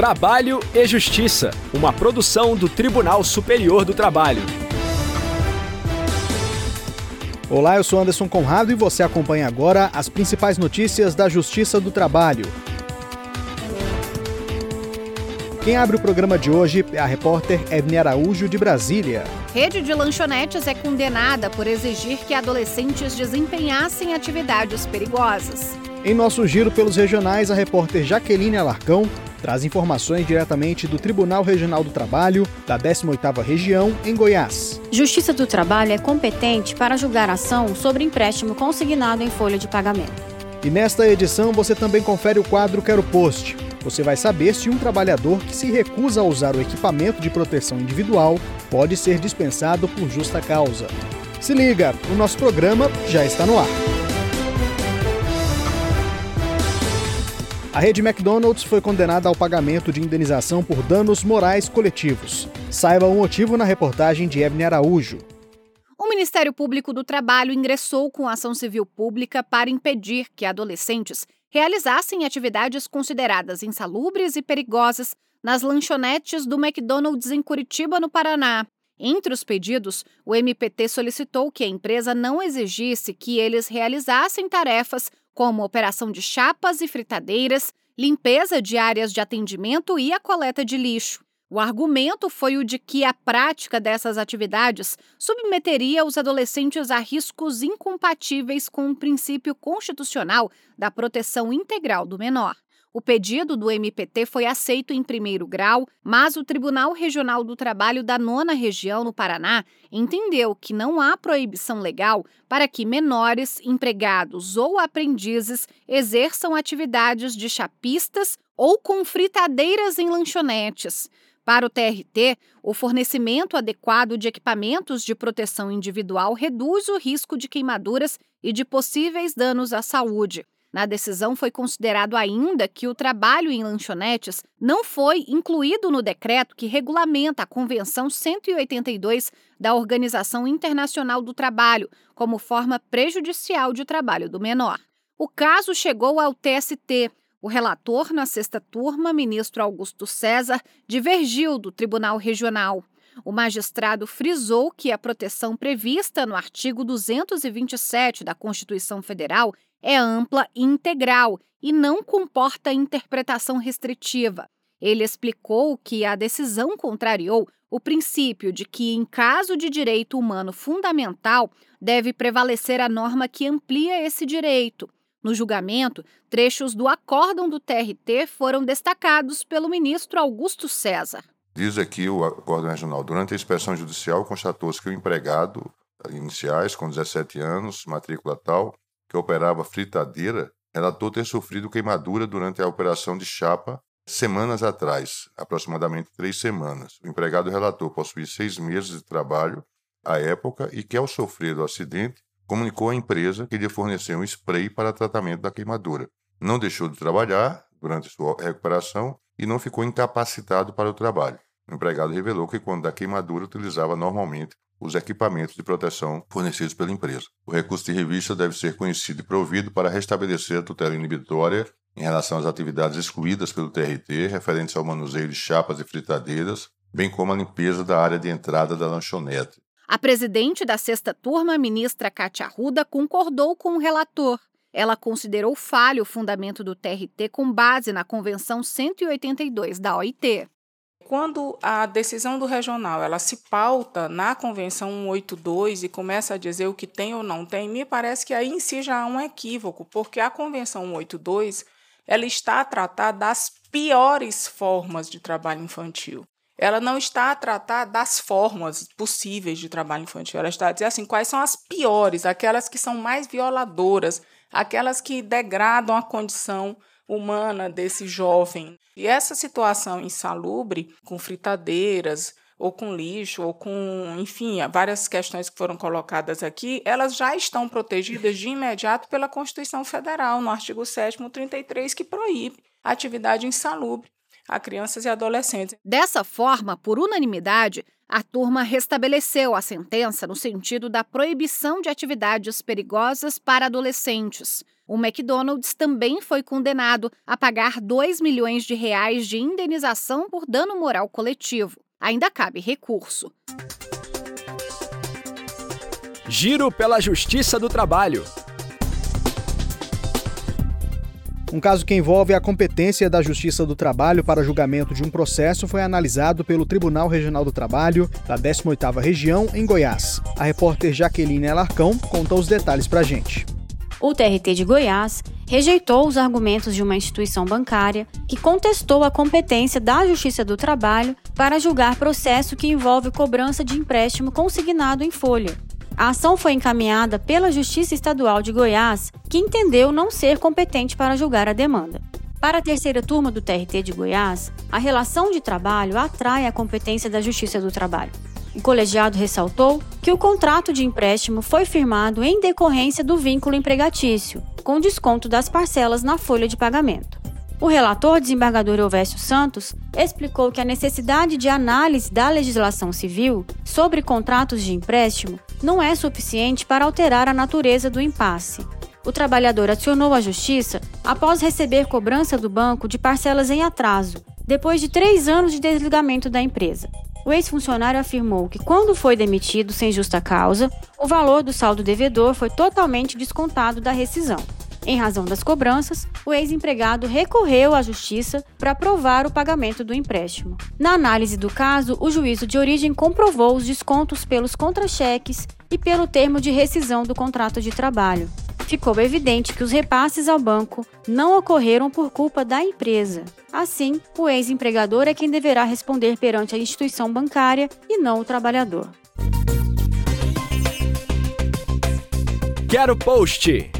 Trabalho e Justiça, uma produção do Tribunal Superior do Trabalho. Olá, eu sou Anderson Conrado e você acompanha agora as principais notícias da Justiça do Trabalho. Quem abre o programa de hoje é a repórter Evne Araújo, de Brasília. Rede de lanchonetes é condenada por exigir que adolescentes desempenhassem atividades perigosas. Em nosso giro pelos regionais, a repórter Jaqueline Alarcão traz informações diretamente do Tribunal Regional do Trabalho da 18ª Região, em Goiás. Justiça do Trabalho é competente para julgar ação sobre empréstimo consignado em folha de pagamento. E nesta edição você também confere o quadro Quero Post. Você vai saber se um trabalhador que se recusa a usar o equipamento de proteção individual pode ser dispensado por justa causa. Se liga, o nosso programa já está no ar. A rede McDonald's foi condenada ao pagamento de indenização por danos morais coletivos. Saiba o motivo na reportagem de Ebne Araújo. O Ministério Público do Trabalho ingressou com ação civil pública para impedir que adolescentes realizassem atividades consideradas insalubres e perigosas nas lanchonetes do McDonald's em Curitiba, no Paraná. Entre os pedidos, o MPT solicitou que a empresa não exigisse que eles realizassem tarefas como operação de chapas e fritadeiras, limpeza de áreas de atendimento e a coleta de lixo. O argumento foi o de que a prática dessas atividades submeteria os adolescentes a riscos incompatíveis com o princípio constitucional da proteção integral do menor. O pedido do MPT foi aceito em primeiro grau, mas o Tribunal Regional do Trabalho da Nona Região, no Paraná, entendeu que não há proibição legal para que menores, empregados ou aprendizes exerçam atividades de chapistas ou com fritadeiras em lanchonetes. Para o TRT, o fornecimento adequado de equipamentos de proteção individual reduz o risco de queimaduras e de possíveis danos à saúde. Na decisão foi considerado ainda que o trabalho em lanchonetes não foi incluído no decreto que regulamenta a Convenção 182 da Organização Internacional do Trabalho como forma prejudicial de trabalho do menor. O caso chegou ao TST. O relator na sexta turma, ministro Augusto César, divergiu do Tribunal Regional. O magistrado frisou que a proteção prevista no artigo 227 da Constituição Federal é ampla e integral e não comporta interpretação restritiva. Ele explicou que a decisão contrariou o princípio de que, em caso de direito humano fundamental, deve prevalecer a norma que amplia esse direito. No julgamento, trechos do acórdão do TRT foram destacados pelo ministro Augusto César. Diz aqui o acórdão regional: durante a inspeção judicial, constatou-se que o empregado iniciais, com 17 anos, matrícula tal, que operava fritadeira, relatou ter sofrido queimadura durante a operação de chapa semanas atrás, aproximadamente três semanas. O empregado relatou possuir seis meses de trabalho à época e que, ao sofrer o acidente, comunicou à empresa que lhe forneceu um spray para tratamento da queimadura. Não deixou de trabalhar durante sua recuperação e não ficou incapacitado para o trabalho. O empregado revelou que, quando da queimadura, utilizava normalmente os equipamentos de proteção fornecidos pela empresa. O recurso de revista deve ser conhecido e provido para restabelecer a tutela inibitória em relação às atividades excluídas pelo TRT, referentes ao manuseio de chapas e fritadeiras, bem como a limpeza da área de entrada da lanchonete. A presidente da sexta turma, ministra Cátia Arruda, concordou com o relator. Ela considerou falho o fundamento do TRT com base na Convenção 182 da OIT quando a decisão do regional ela se pauta na Convenção 182 e começa a dizer o que tem ou não tem, me parece que aí em si já há um equívoco, porque a Convenção 182 ela está a tratar das piores formas de trabalho infantil. Ela não está a tratar das formas possíveis de trabalho infantil. Ela está a dizer assim, quais são as piores, aquelas que são mais violadoras, aquelas que degradam a condição humana desse jovem. E essa situação insalubre, com fritadeiras, ou com lixo, ou com, enfim, várias questões que foram colocadas aqui, elas já estão protegidas de imediato pela Constituição Federal, no artigo 7 33, que proíbe a atividade insalubre a crianças e adolescentes. Dessa forma, por unanimidade, a turma restabeleceu a sentença no sentido da proibição de atividades perigosas para adolescentes. O McDonald's também foi condenado a pagar 2 milhões de reais de indenização por dano moral coletivo. Ainda cabe recurso. Giro pela Justiça do Trabalho. Um caso que envolve a competência da Justiça do Trabalho para julgamento de um processo foi analisado pelo Tribunal Regional do Trabalho da 18ª Região, em Goiás. A repórter Jaqueline Alarcão conta os detalhes para a gente o TRT de Goiás rejeitou os argumentos de uma instituição bancária que contestou a competência da Justiça do Trabalho para julgar processo que envolve cobrança de empréstimo consignado em folha. A ação foi encaminhada pela Justiça Estadual de Goiás, que entendeu não ser competente para julgar a demanda. Para a terceira turma do TRT de Goiás, a relação de trabalho atrai a competência da Justiça do Trabalho. O colegiado ressaltou que o contrato de empréstimo foi firmado em decorrência do vínculo empregatício, com desconto das parcelas na folha de pagamento. O relator, desembargador Elvésio Santos, explicou que a necessidade de análise da legislação civil sobre contratos de empréstimo não é suficiente para alterar a natureza do impasse. O trabalhador acionou a justiça após receber cobrança do banco de parcelas em atraso, depois de três anos de desligamento da empresa. O ex-funcionário afirmou que, quando foi demitido sem justa causa, o valor do saldo devedor foi totalmente descontado da rescisão. Em razão das cobranças, o ex-empregado recorreu à justiça para provar o pagamento do empréstimo. Na análise do caso, o juízo de origem comprovou os descontos pelos contra-cheques e pelo termo de rescisão do contrato de trabalho, ficou evidente que os repasses ao banco não ocorreram por culpa da empresa. Assim, o ex-empregador é quem deverá responder perante a instituição bancária e não o trabalhador. Quero post!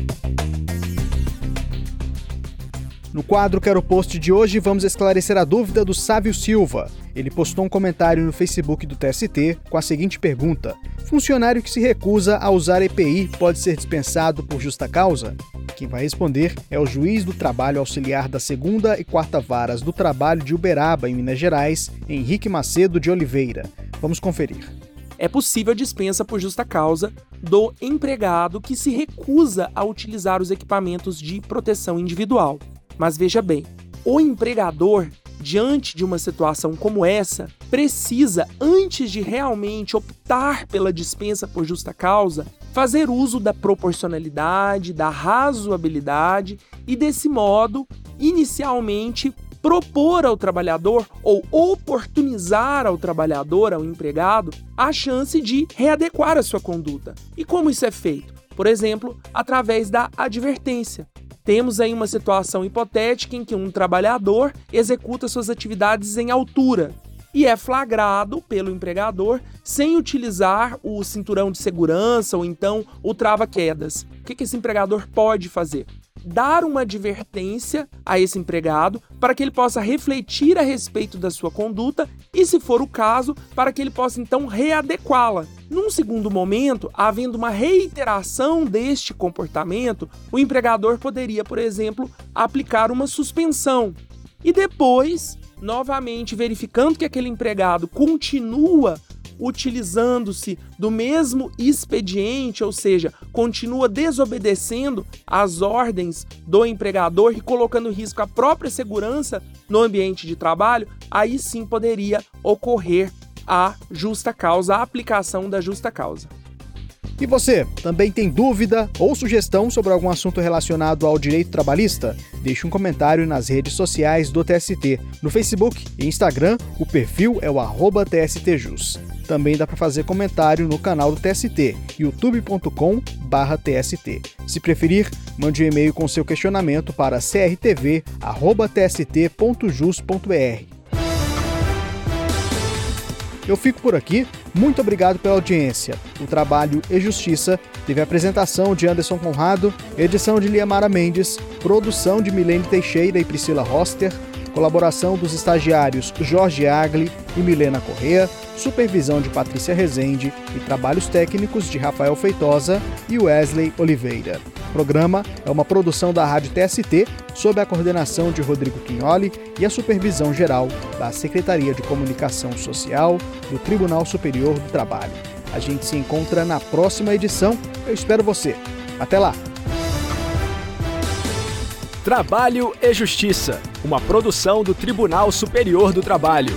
No quadro Quero Post de hoje, vamos esclarecer a dúvida do Sávio Silva. Ele postou um comentário no Facebook do TST com a seguinte pergunta: Funcionário que se recusa a usar EPI pode ser dispensado por justa causa? Quem vai responder é o juiz do trabalho auxiliar da segunda e quarta varas do trabalho de Uberaba, em Minas Gerais, Henrique Macedo de Oliveira. Vamos conferir. É possível dispensa por justa causa do empregado que se recusa a utilizar os equipamentos de proteção individual. Mas veja bem, o empregador diante de uma situação como essa, precisa, antes de realmente optar pela dispensa por justa causa, fazer uso da proporcionalidade, da razoabilidade e, desse modo, inicialmente propor ao trabalhador ou oportunizar ao trabalhador, ao empregado, a chance de readequar a sua conduta. E como isso é feito? Por exemplo, através da advertência. Temos aí uma situação hipotética em que um trabalhador executa suas atividades em altura e é flagrado pelo empregador sem utilizar o cinturão de segurança ou então o trava-quedas. O que esse empregador pode fazer? Dar uma advertência a esse empregado para que ele possa refletir a respeito da sua conduta e, se for o caso, para que ele possa então readequá-la. Num segundo momento, havendo uma reiteração deste comportamento, o empregador poderia, por exemplo, aplicar uma suspensão. E depois, novamente verificando que aquele empregado continua utilizando-se do mesmo expediente, ou seja, continua desobedecendo às ordens do empregador e colocando em risco a própria segurança no ambiente de trabalho, aí sim poderia ocorrer a justa causa, a aplicação da justa causa. E você, também tem dúvida ou sugestão sobre algum assunto relacionado ao direito trabalhista? Deixe um comentário nas redes sociais do TST. No Facebook e Instagram, o perfil é o TSTJus. Também dá para fazer comentário no canal do TST, youtube.com/tst. Se preferir, mande um e-mail com seu questionamento para crtv@tst.jus.br. Eu fico por aqui. Muito obrigado pela audiência. O trabalho e Justiça teve a apresentação de Anderson Conrado, edição de Liamara Mendes, produção de Milene Teixeira e Priscila Roster, colaboração dos estagiários Jorge Agli e Milena Correa, supervisão de Patrícia Rezende e trabalhos técnicos de Rafael Feitosa e Wesley Oliveira. O programa é uma produção da Rádio TST, sob a coordenação de Rodrigo Quinholi e a supervisão geral da Secretaria de Comunicação Social do Tribunal Superior do Trabalho. A gente se encontra na próxima edição. Eu espero você. Até lá! Trabalho e Justiça, uma produção do Tribunal Superior do Trabalho.